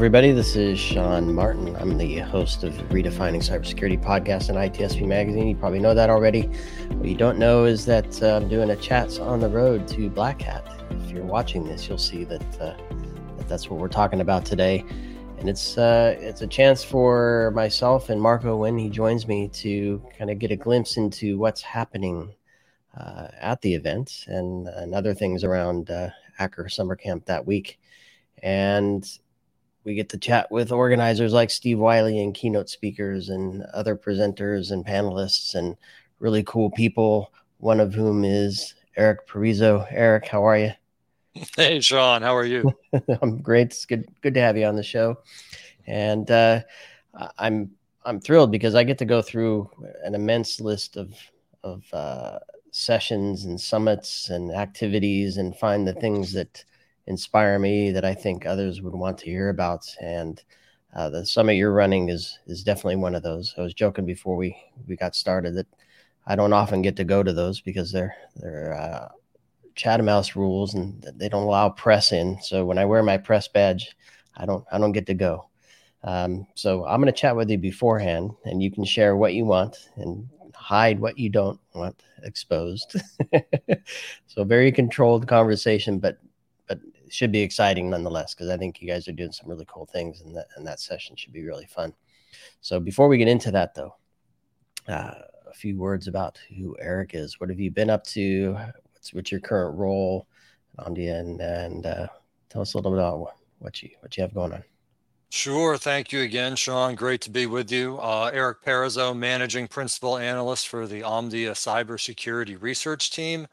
everybody. This is Sean Martin. I'm the host of Redefining Cybersecurity podcast and ITSP Magazine. You probably know that already. What you don't know is that uh, I'm doing a chats on the road to Black Hat. If you're watching this, you'll see that, uh, that that's what we're talking about today. And it's uh, it's a chance for myself and Marco when he joins me to kind of get a glimpse into what's happening uh, at the event and, and other things around uh, Hacker Summer Camp that week. And we get to chat with organizers like Steve Wylie and keynote speakers and other presenters and panelists and really cool people, one of whom is Eric Parizo. Eric, how are you? Hey, Sean, how are you? I'm great. It's good, good to have you on the show. And uh, I'm I'm thrilled because I get to go through an immense list of of uh, sessions and summits and activities and find the things that inspire me that I think others would want to hear about. And uh, the summit you're running is is definitely one of those. I was joking before we we got started that I don't often get to go to those because they're they're uh, Chatham House rules and they don't allow press in. So when I wear my press badge, I don't I don't get to go. Um, so I'm going to chat with you beforehand, and you can share what you want and hide what you don't want exposed. so very controlled conversation, but should be exciting nonetheless because I think you guys are doing some really cool things, and that and that session should be really fun. So before we get into that, though, uh, a few words about who Eric is. What have you been up to? What's what's your current role, Omdia, and and uh, tell us a little bit about what you what you have going on. Sure. Thank you again, Sean. Great to be with you. Uh, Eric Parizo, Managing Principal Analyst for the Omdia Cybersecurity Research Team.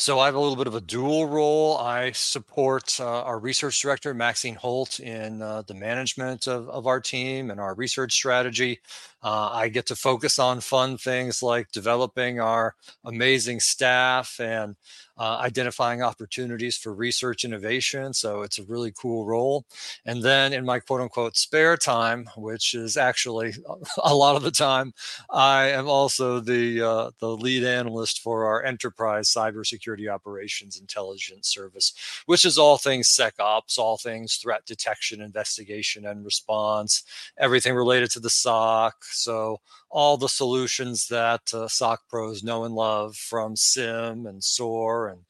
So I have a little bit of a dual role. I support uh, our research director, Maxine Holt, in uh, the management of, of our team and our research strategy. Uh, I get to focus on fun things like developing our amazing staff and uh, identifying opportunities for research innovation. So it's a really cool role. And then in my quote unquote spare time, which is actually a lot of the time, I am also the uh, the lead analyst for our enterprise cybersecurity operations intelligence service, which is all things SecOps, all things threat detection, investigation, and response, everything related to the SOC. So all the solutions that uh, SOC pros know and love from SIEM and SOAR and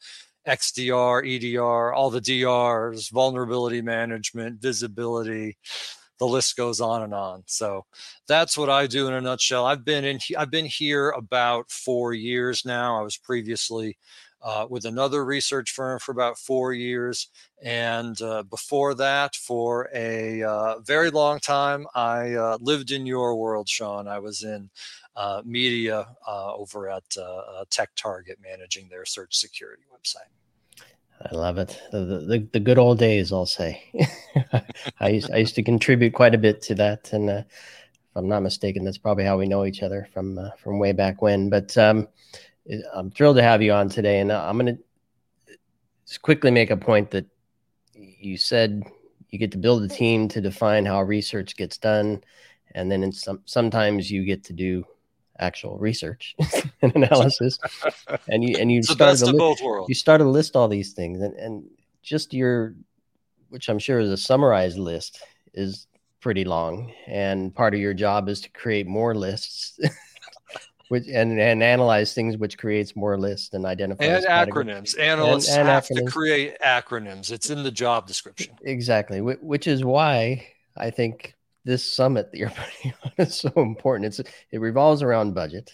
XDR, EDR, all the DRs, vulnerability management, visibility, the list goes on and on. So that's what I do in a nutshell. I've been in I've been here about 4 years now. I was previously uh, with another research firm for about four years. And uh, before that, for a uh, very long time, I uh, lived in your world, Sean. I was in uh, media uh, over at TechTarget managing their search security website. I love it. The, the, the good old days, I'll say. I, used, I used to contribute quite a bit to that. And if I'm not mistaken, that's probably how we know each other from from way back when. But um, I'm thrilled to have you on today, and uh, I'm going to just quickly make a point that you said you get to build a team to define how research gets done, and then in some sometimes you get to do actual research and analysis, and you and you start to list, you start to list all these things, and and just your, which I'm sure is a summarized list, is pretty long, and part of your job is to create more lists which and, and analyze things which creates more lists and identify and acronyms. Analysts and, and have acronyms. to create acronyms. It's in the job description. Exactly which is why i think this summit that you're putting on is so important. It's it revolves around budget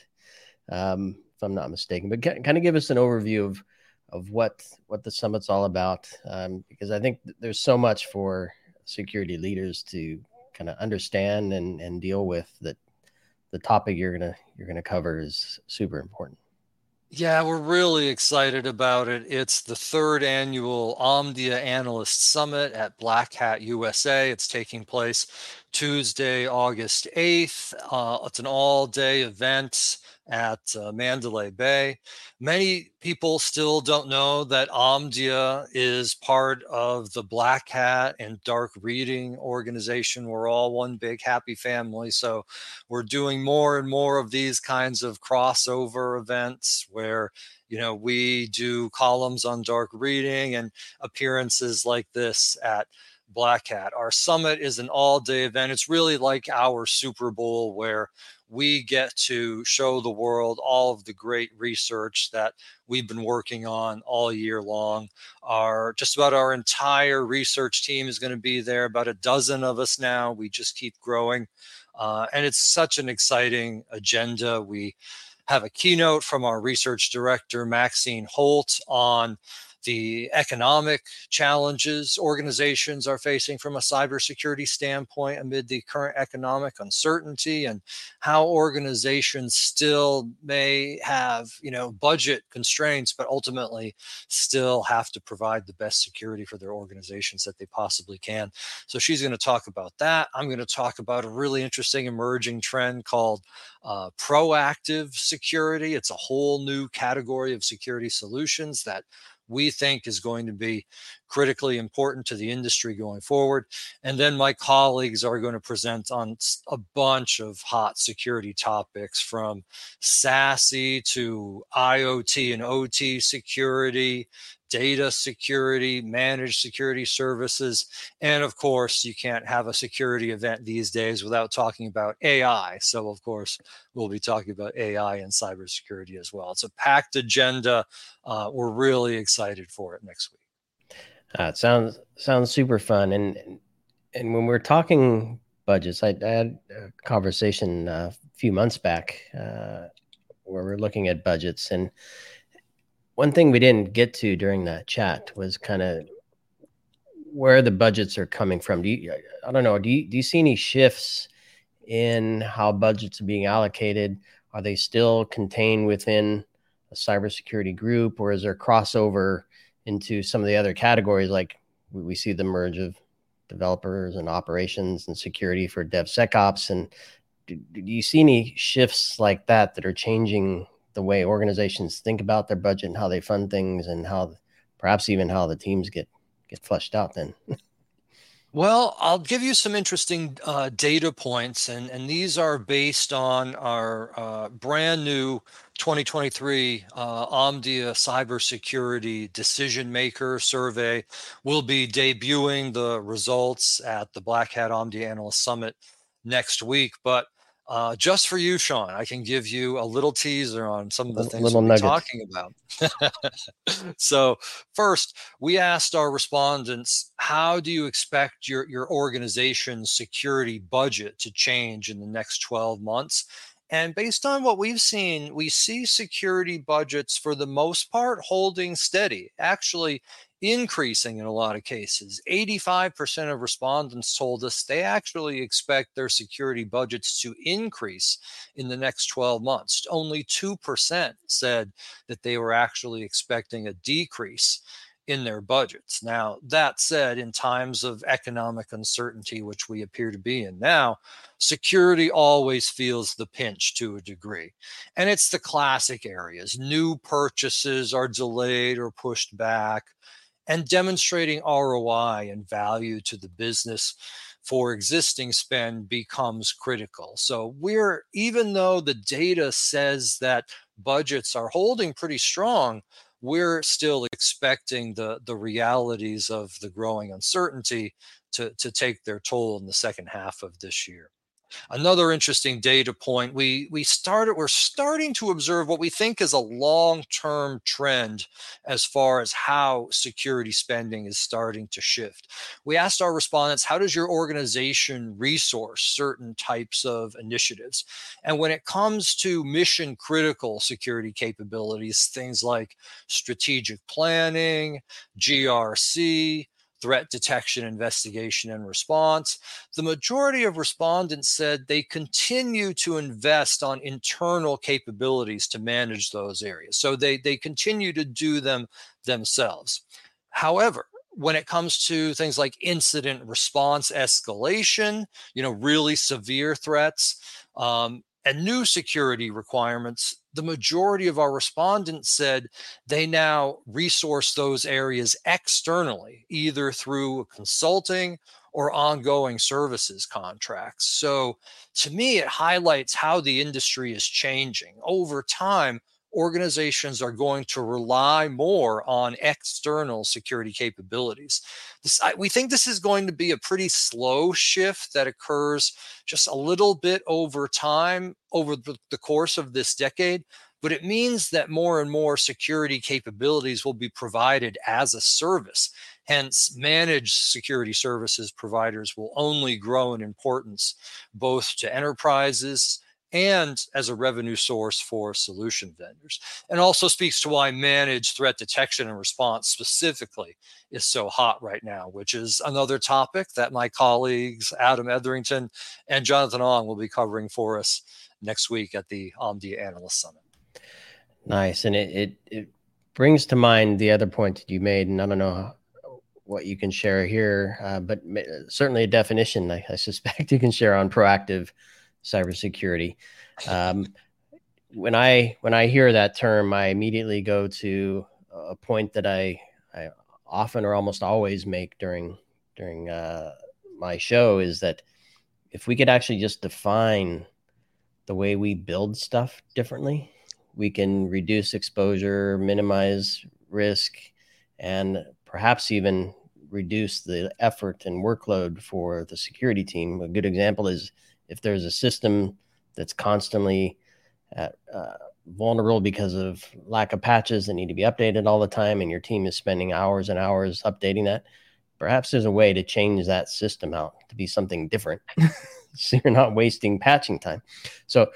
um, if i'm not mistaken but kind of give us an overview of of what what the summit's all about um, because i think there's so much for security leaders to kind of understand and and deal with that the topic you're gonna you're gonna cover is super important. Yeah, we're really excited about it. It's the third annual Omdia Analyst Summit at Black Hat USA. It's taking place Tuesday, August 8th. Uh, it's an all day event at uh, Mandalay Bay. Many people still don't know that Omdia is part of the Black Hat and Dark Reading organization. We're all one big happy family. So we're doing more and more of these kinds of crossover events where you know we do columns on dark reading and appearances like this at Black Hat. Our summit is an all day event. It's really like our Super Bowl where we get to show the world all of the great research that we've been working on all year long. Our just about our entire research team is going to be there, about a dozen of us now. We just keep growing. Uh, and it's such an exciting agenda. We have a keynote from our research director, Maxine Holt, on the economic challenges organizations are facing from a cybersecurity standpoint amid the current economic uncertainty and how organizations still may have you know budget constraints but ultimately still have to provide the best security for their organizations that they possibly can. So she's going to talk about that. I'm going to talk about a really interesting emerging trend called uh, proactive security. It's a whole new category of security solutions that we think is going to be critically important to the industry going forward. And then my colleagues are going to present on a bunch of hot security topics from SASE to IoT and OT security data security, managed security services. And of course, you can't have a security event these days without talking about AI. So, of course, we'll be talking about AI and cybersecurity as well. It's a packed agenda. Uh, we're really excited for it next week. Uh, it sounds sounds super fun. And and when we're talking budgets, I, I had a conversation uh, a few months back uh, where we're looking at budgets and one thing we didn't get to during that chat was kind of where the budgets are coming from. Do you, I don't know, do you, do you see any shifts in how budgets are being allocated? Are they still contained within a cybersecurity group or is there crossover into some of the other categories? Like we, see the merge of developers and operations and security for DevSecOps. And do, do you see any shifts like that that are changing the way organizations think about their budget and how they fund things and how perhaps even how the teams get get flushed out then. Well i'll give you some interesting uh, data points and and these are based on our uh, brand new 2023 uh, omdia cybersecurity decision maker survey. We'll be debuting the results at the black hat omdia analyst summit next week but uh, just for you, Sean, I can give you a little teaser on some of the things we're nuggets. talking about. so, first, we asked our respondents, how do you expect your, your organization's security budget to change in the next 12 months? And based on what we've seen, we see security budgets for the most part holding steady. Actually, increasing in a lot of cases. 85% of respondents told us they actually expect their security budgets to increase in the next 12 months. Only 2% said that they were actually expecting a decrease in their budgets. Now, that said, in times of economic uncertainty, which we appear to be in now, security always feels the pinch to a degree. And it's the classic areas. New purchases are delayed or pushed back and demonstrating ROI and value to the business for existing spend becomes critical. So we're even though the data says that budgets are holding pretty strong, we're still expecting the the realities of the growing uncertainty to to take their toll in the second half of this year. Another interesting data point, we we started we're starting to observe what we think is a long-term trend as far as how security spending is starting to shift. We asked our respondents, how does your organization resource certain types of initiatives? And when it comes to mission critical security capabilities, things like strategic planning, GRC, threat detection, investigation, and response. The majority of respondents said they continue to invest on internal capabilities to manage those areas. So they, they continue to do them themselves. However, when it comes to things like incident response escalation, you know, really severe threats, um, and new security requirements, the majority of our respondents said they now resource those areas externally, either through consulting or ongoing services contracts. So to me, it highlights how the industry is changing. Over time, organizations are going to rely more on external security capabilities. This, I, we think this is going to be a pretty slow shift that occurs just a little bit over time over the, the course of this decade but it means that more and more security capabilities will be provided as a service. Hence, managed security services providers will only grow in importance both to enterprises and as a revenue source for solution vendors. And also speaks to why managed threat detection and response specifically is so hot right now, which is another topic that my colleagues Adam Etherington and Jonathan Ong will be covering for us next week at the Omdia Analyst Summit. Nice, and it, it it brings to mind the other point that you made, and I don't know what you can share here, uh, but certainly a definition I, I, suspect you can share on proactive cybersecurity. Um, when I when I hear that term, I immediately go to a point that I I often or almost always make during during uh, my show is that if we could actually just define the way we build stuff differently we can reduce exposure, minimize risk, and perhaps even reduce the effort and workload for the security team. A good example is if there's a system that's constantly at, uh, vulnerable because of lack of patches that need to be updated all the time, and your team is spending hours and hours updating that. Perhaps there's a way to change that system out to be something different. so you're not wasting patching time. So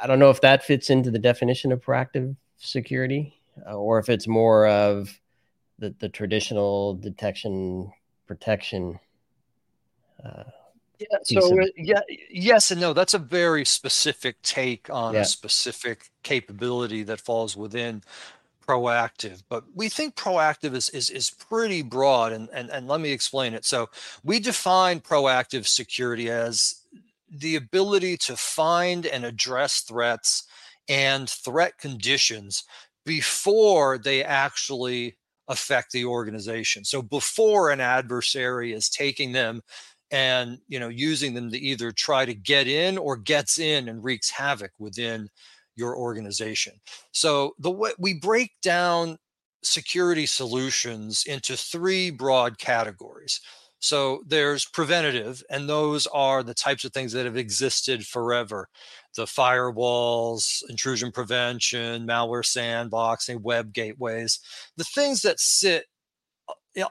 I don't know if that fits into the definition of proactive security, uh, or if it's more of the the traditional detection protection. Uh, yeah. So yeah, yes and no. That's a very specific take on yeah. a specific capability that falls within proactive but we think proactive is is, is pretty broad and, and and let me explain it so we define proactive security as the ability to find and address threats and threat conditions before they actually affect the organization. So before an adversary is taking them and you know using them to either try to get in or gets in and wreaks havoc within your organization. So the way we break down security solutions into three broad categories. So there's preventative, and those are the types of things that have existed forever. The firewalls, intrusion prevention, malware sandboxing, web gateways, the things that sit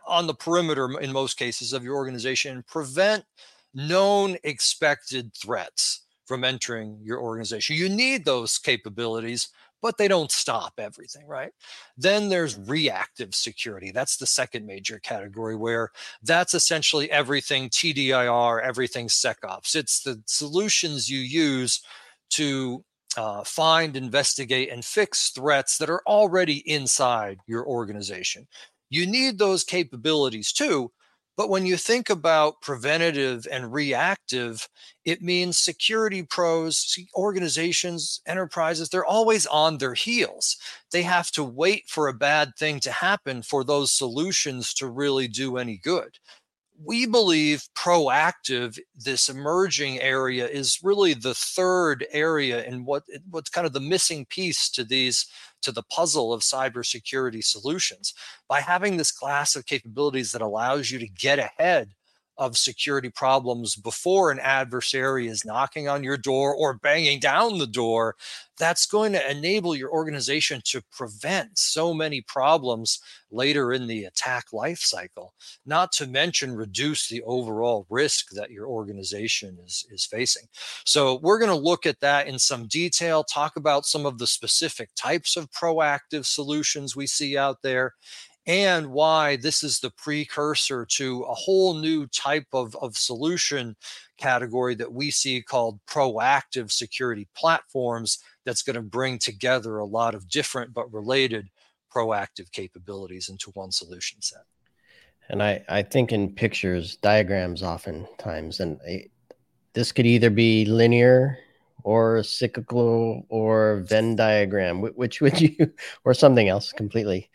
on the perimeter in most cases of your organization prevent known expected threats from entering your organization. You need those capabilities but they don't stop everything, right? Then there's reactive security. That's the second major category where that's essentially everything TDIR, everything SecOps. It's the solutions you use to uh, find, investigate, and fix threats that are already inside your organization. You need those capabilities too, but when you think about preventative and reactive, it means security pros, organizations, enterprises, they're always on their heels. They have to wait for a bad thing to happen for those solutions to really do any good we believe proactive this emerging area is really the third area and what eh, what's kind of the missing piece to these to the puzzle of cybersecurity solutions. By having this class of capabilities that allows you to get ahead of security problems before an adversary is knocking on your door or banging down the door, that's going to enable your organization to prevent so many problems later in the attack life cycle, not to mention reduce the overall risk that your organization is, is facing. So we're going to look at that in some detail, talk about some of the specific types of proactive solutions we see out there, and why this is the precursor to a whole new type of, of solution category that we see called proactive security platforms that's going to bring together a lot of different but related proactive capabilities into one solution set. And I, I think in pictures, diagrams oftentimes, and I, this could either be linear or cyclical or Venn diagram, which would you, or something else completely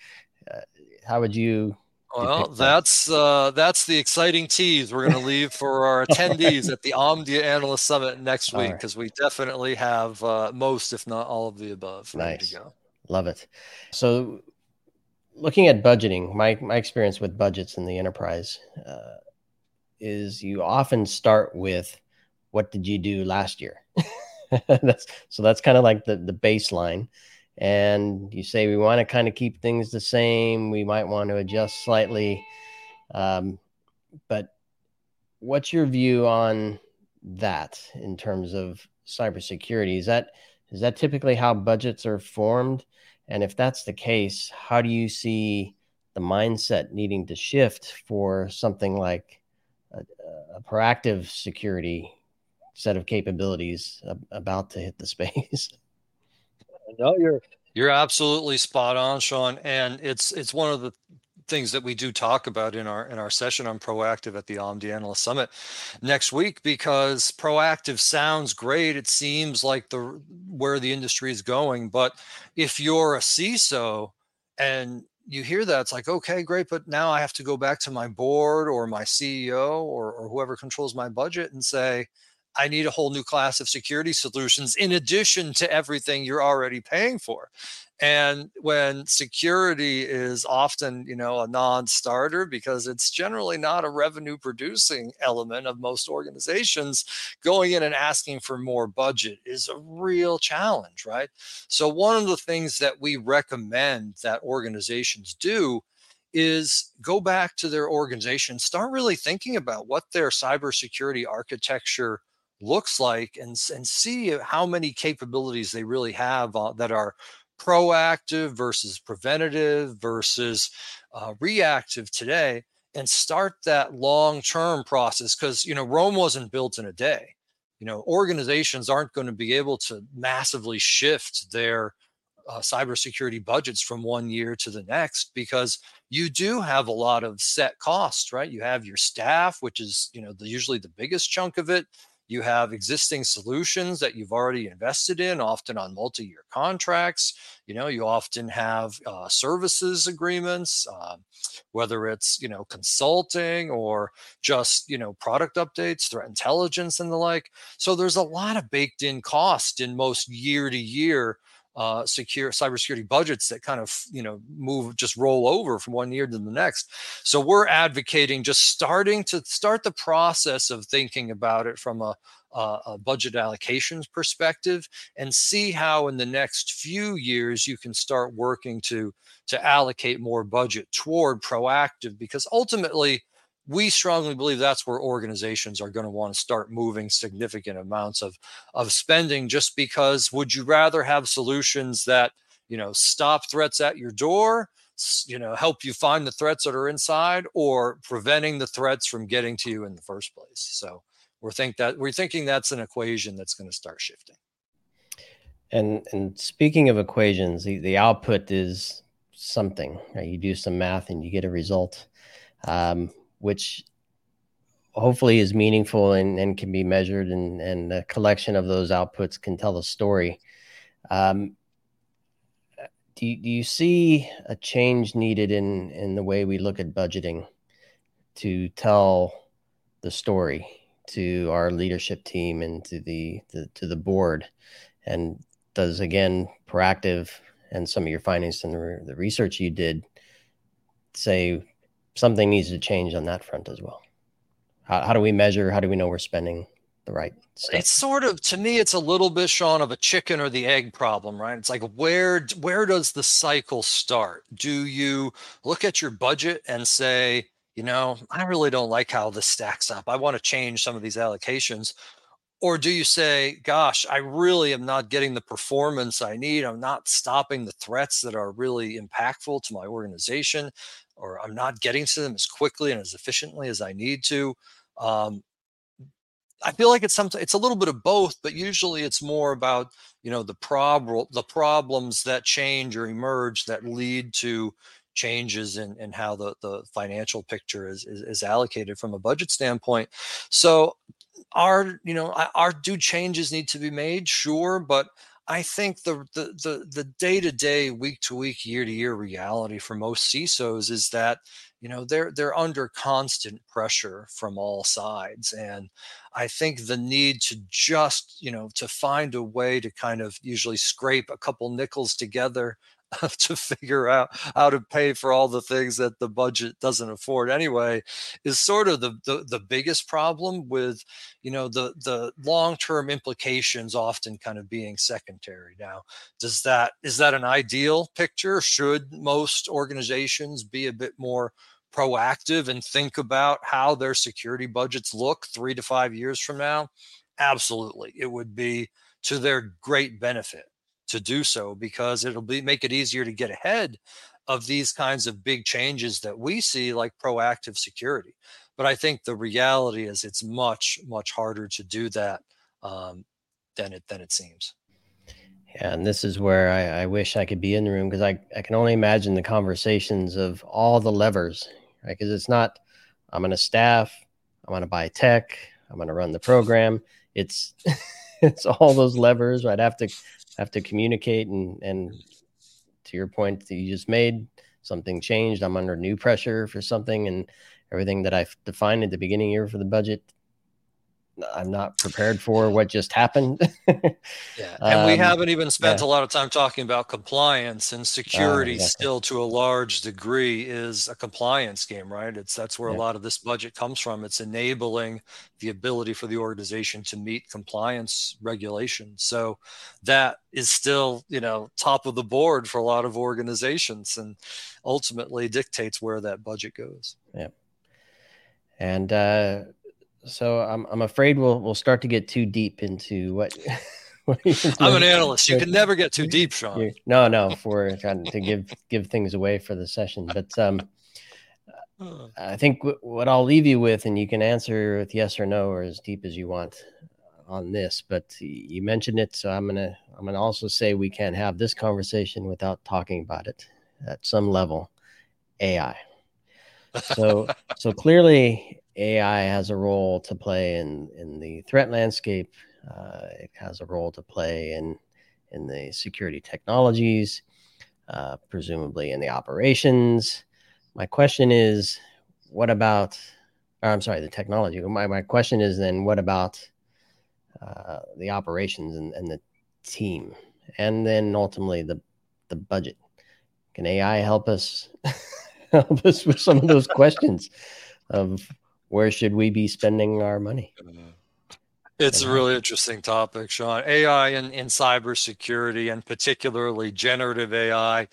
how would you well, that's uh, that's the exciting tease we're going to leave for our attendees at the Omdia Analyst Summit next week because right. we definitely have uh, most, if not all, of the above. Nice. Love it. So, looking at budgeting, my my experience with budgets in the enterprise uh, is you often start with what did you do last year. that's, so that's kind of like the the baseline, and you say we want to kind of keep things the same. We might want to adjust slightly, um, but what's your view on that in terms of cybersecurity? Is that is that typically how budgets are formed? And if that's the case, how do you see the mindset needing to shift for something like a, a proactive security set of capabilities about to hit the space? No, you're you're absolutely spot on, Sean, and it's it's one of the things that we do talk about in our in our session on proactive at the Omdia Analyst Summit next week because proactive sounds great. It seems like the where the industry is going, but if you're a CISO and you hear that it's like okay great but now i have to go back to my board or my ceo or, or whoever controls my budget and say I need a whole new class of security solutions in addition to everything you're already paying for. And when security is often, you know, a non-starter because it's generally not a revenue producing element of most organizations, going in and asking for more budget is a real challenge, right? So one of the things that we recommend that organizations do is go back to their organization, start really thinking about what their cybersecurity architecture looks like and, and see how many capabilities they really have uh, that are proactive versus preventative versus uh, reactive today and start that long-term process because you know rome wasn't built in a day. You know organizations aren't going to be able to massively shift their uh, cybersecurity budgets from one year to the next because you do have a lot of set costs right? You have your staff which is you know the, usually the biggest chunk of it you have existing solutions that you've already invested in, often on multi-year contracts. You know, you often have uh, services agreements, uh, whether it's you know consulting or just you know product updates, threat intelligence, and the like. So there's a lot of baked-in cost in most year-to-year uh, secure cybersecurity budgets that kind of you know move just roll over from one year to the next. So we're advocating just starting to start the process of thinking about it from a, a, a budget allocations perspective and see how in the next few years you can start working to to allocate more budget toward proactive because ultimately we strongly believe that's where organizations are going to want to start moving significant amounts of of spending just because would you rather have solutions that you know stop threats at your door you know help you find the threats that are inside or preventing the threats from getting to you in the first place? So we're think that we're thinking that's an equation that's going to start shifting. And and speaking of equations the, the output is something right? you do some math and you get a result. Um, which hopefully is meaningful and, and can be measured and, and a collection of those outputs can tell a story. Um, do, you, do you see a change needed in, in the way we look at budgeting to tell the story to our leadership team and to the, the to the board and does again proactive and some of your findings and the, the research you did say something needs to change on that front as well. How, how do we measure? How do we know we're spending the right stuff? It's sort of to me, it's a little bit, Sean, of a chicken or the egg problem, right? It's like where where does the cycle start? Do you look at your budget and say, you know, I really don't like how this stacks up. I want to change some of these allocations. Or do you say, gosh, I really am not getting the performance I need. I'm not stopping the threats that are really impactful to my organization or I'm not getting to them as quickly and as efficiently as I need to. Um, I feel like it's some it's a little bit of both, but usually it's more about you know the problem the problems that change or emerge that lead to changes in, in how the, the financial picture is, is, is allocated from a budget standpoint. So our you know our do changes need to be made, sure, but I think the the the day to day, week to week, year to year reality for most CISOs is that you know they're they're under constant pressure from all sides, and I think the need to just you know to find a way to kind of usually scrape a couple nickels together to figure out how to pay for all the things that the budget doesn't afford anyway is sort of the the, the biggest problem with you know the the long-term implications often kind of being secondary. Now does that is that an ideal picture? Should most organizations be a bit more proactive and think about how their security budgets look 3 to 5 years from now? Absolutely. It would be to their great benefit to do so because it'll be make it easier to get ahead of these kinds of big changes that we see like proactive security. But i think the reality is it's much much harder to do that um, than it than it seems. Yeah and this is where i, I wish i could be in the room because I, I can only imagine the conversations of all the levers right? Because it's not i'm going to staff i'm going to buy tech i'm going to run the program. It's it's all those levers i'd have to have to communicate and and to your point that you just made something changed i'm under new pressure for something and everything that i've defined at the beginning year for the budget I'm not prepared for what just happened. yeah, and um, we haven't even spent yeah. a lot of time talking about compliance and security. Uh, exactly. Still, to a large degree, is a compliance game, right? It's that's where yeah. a lot of this budget comes from. It's enabling the ability for the organization to meet compliance regulations. So that is still, you know, top of the board for a lot of organizations, and ultimately dictates where that budget goes. Yeah, and. uh so I'm I'm afraid we'll we'll start to get too deep into what. what I'm an analyst. You can never get too deep, Sean. No, no, for trying to give give things away for the session, but um, I think w- what I'll leave you with, and you can answer with yes or no or as deep as you want on this. But you mentioned it, so I'm gonna I'm gonna also say we can't have this conversation without talking about it at some level. AI. So so clearly AI has a role to play in in the threat landscape. Uh, it has a role to play in in the security technologies, uh, presumably in the operations. My question is, what about? I'm sorry, the technology. My my question is then, what about uh, the operations and, and the team, and then ultimately the the budget? Can AI help us help us with some of those questions of where should we be spending our money? Uh, it's a really interesting topic, Sean. AI in, in cybersecurity and particularly generative AI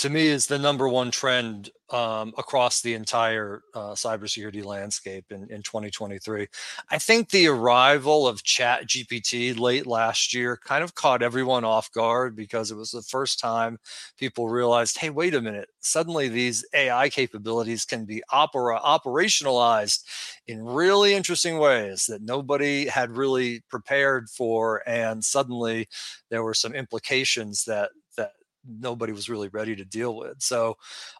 to me is the number one trend um, across the entire uh, cybersecurity landscape in, in 2023. I think the arrival of ChatGPT late last year kind of caught everyone off guard because it was the first time people realized, hey, wait a minute, suddenly these AI capabilities can be opera operationalized in really interesting ways that nobody had really prepared for, and suddenly there were some implications that nobody was really ready to deal with. So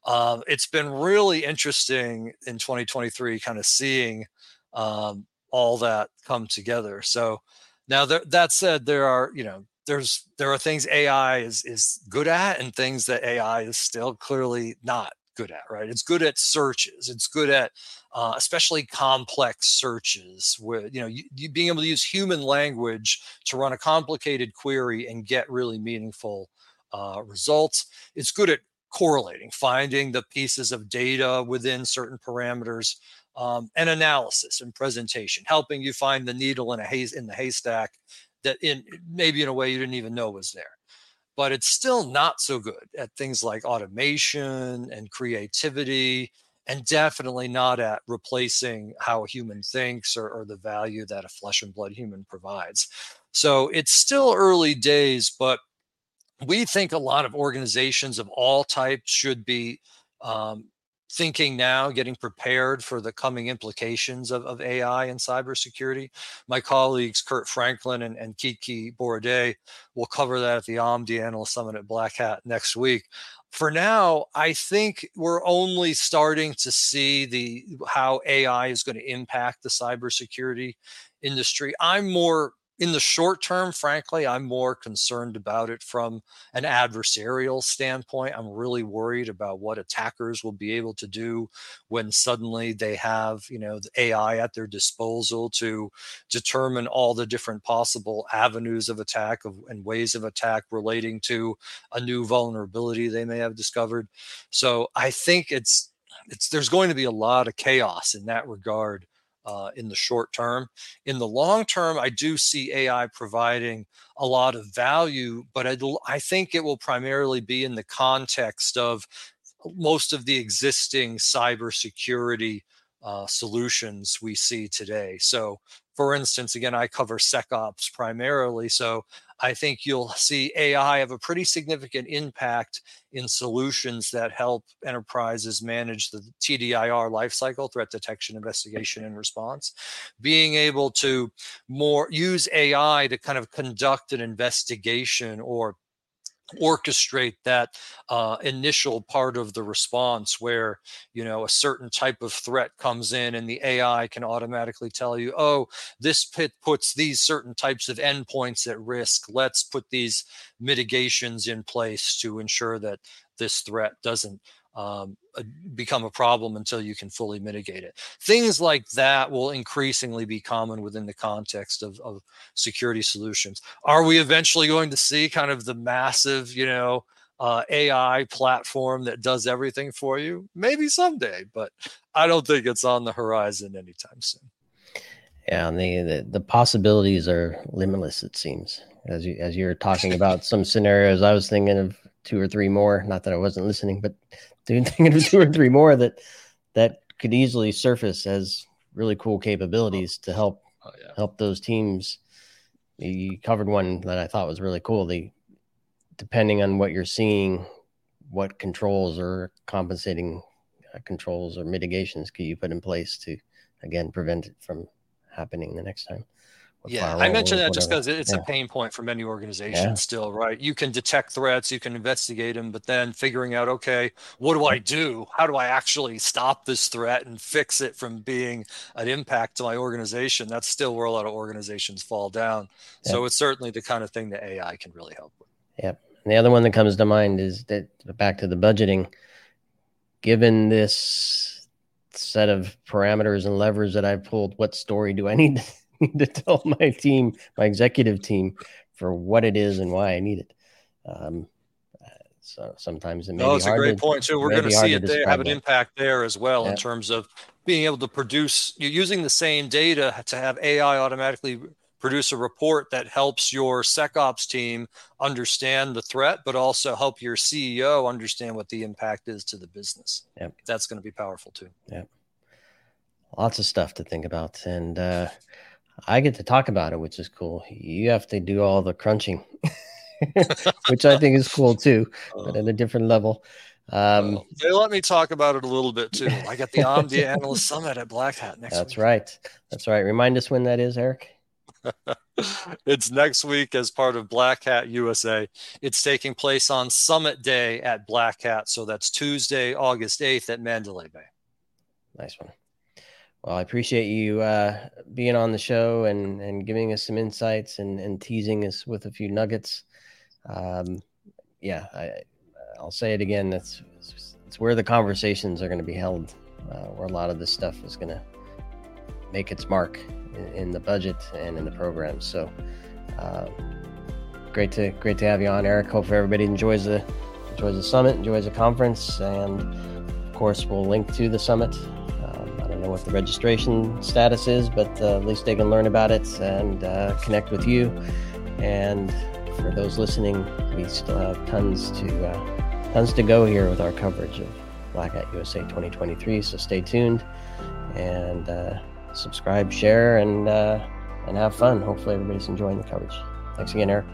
um, it's been really interesting in 2023, kind of seeing um, all that come together. So now there, that said, there are you know there's there are things AI is is good at and things that AI is still clearly not good at. Right? It's good at searches. It's good at uh, especially complex searches where you know you, you being able to use human language to run a complicated query and get really meaningful uh, results. It's good at correlating, finding the pieces of data within certain parameters, um, and analysis and presentation, helping you find the needle in a haze in the haystack that in maybe in a way you didn't even know was there. But it's still not so good at things like automation and creativity, and definitely not at replacing how a human thinks or, or the value that a flesh and blood human provides. So it's still early days, but we think a lot of organizations of all types should be um, thinking now, getting prepared for the coming implications of, of AI and cybersecurity. My colleagues Curt Franklin and, and Kiki Boroday will cover that at the Omdia Analyst Summit at Black Hat next week. For now, I think we're only starting to see the how AI is going to impact the cybersecurity industry. I'm more in the short term, frankly, I'm more concerned about it from an adversarial standpoint. I'm really worried about what attackers will be able to do when suddenly they have, you know, the AI at their disposal to determine all the different possible avenues of attack and ways of attack relating to a new vulnerability they may have discovered. So I think it's it's there's going to be a lot of chaos in that regard uh, in the short term. In the long term, I do see AI providing a lot of value, but I, I think it will primarily be in the context of most of the existing cybersecurity uh, solutions we see today. So, for instance, again, I cover SecOps primarily. So I think you'll see AI have a pretty significant impact in solutions that help enterprises manage the TDIR lifecycle, threat detection, investigation, and response. Being able to more use AI to kind of conduct an investigation or orchestrate that uh, initial part of the response where you know a certain type of threat comes in and the ai can automatically tell you oh this pit puts these certain types of endpoints at risk. Let's put these mitigations in place to ensure that this threat doesn't um, become a problem until you can fully mitigate it. Things like that will increasingly be common within the context of, of security solutions. Are we eventually going to see kind of the massive, you know, uh, AI platform that does everything for you? Maybe someday, but I don't think it's on the horizon anytime soon. Yeah, and the, the, the possibilities are limitless. It seems as you as you're talking about some scenarios. I was thinking of two or three more. Not that I wasn't listening, but thinking of two or three more that that could easily surface as really cool capabilities to help oh, yeah. help those teams. You covered one that I thought was really cool. The depending on what you're seeing, what controls or compensating uh, controls or mitigations can you put in place to again prevent it from happening the next time yeah, I mentioned that just because it's yeah. a pain point for many organizations yeah. still, right? You can detect threats, you can investigate them, but then figuring out, okay, what do I do? How do I actually stop this threat and fix it from being an impact to my organization? That's still where a lot of organizations fall down. Yeah. So it's certainly the kind of thing that AI can really help with. Yep. And the other one that comes to mind is that back to the budgeting, given this set of parameters and levers that I've pulled, what story do I need to tell my team, my executive team, for what it is and why I need it. Um, so sometimes it may no, it's a great to, point too. We're going to see it there have an impact there as well yeah. in terms of being able to produce. You're using the same data to have AI automatically produce a report that helps your SecOps team understand the threat, but also help your CEO understand what the impact is to the business. Yep. That's going to be powerful too. Yeah. Lots of stuff to think about. And uh, I get to talk about it, which is cool. You have to do all the crunching, which I think is cool too, but at a different level. Um, they let me talk about it a little bit too. I got the Omdia Analyst Summit at Black Hat next week. That's week. right. That's right. Remind us when that is, Eric. it's next week as part of Black Hat USA. It's taking place on Summit Day at Black Hat. So that's Tuesday, August 8th at Mandalay Bay. Nice one. Well, I appreciate you uh, being on the show and, and giving us some insights and, and teasing us with a few nuggets. Um, yeah, I, will say it again. That's it's, where the conversations are going to be held, uh, where a lot of this stuff is going to make its mark in, in, the budget and in the programs. So, uh, great to great to have you on, Eric. Hope everybody enjoys the enjoys the summit, enjoys the conference, and of course, we'll link to the summit what the registration status is, but uh, at least they can learn about it and uh, connect with you. And for those listening, we still have tons to uh, tons to go here with our coverage of Black Hat USA 2023. So stay tuned and uh, subscribe, share, and uh, and have fun. Hopefully, everybody's enjoying the coverage. Thanks again, Eric.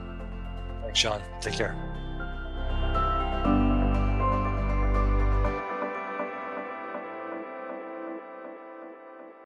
Thanks, Sean. Take care.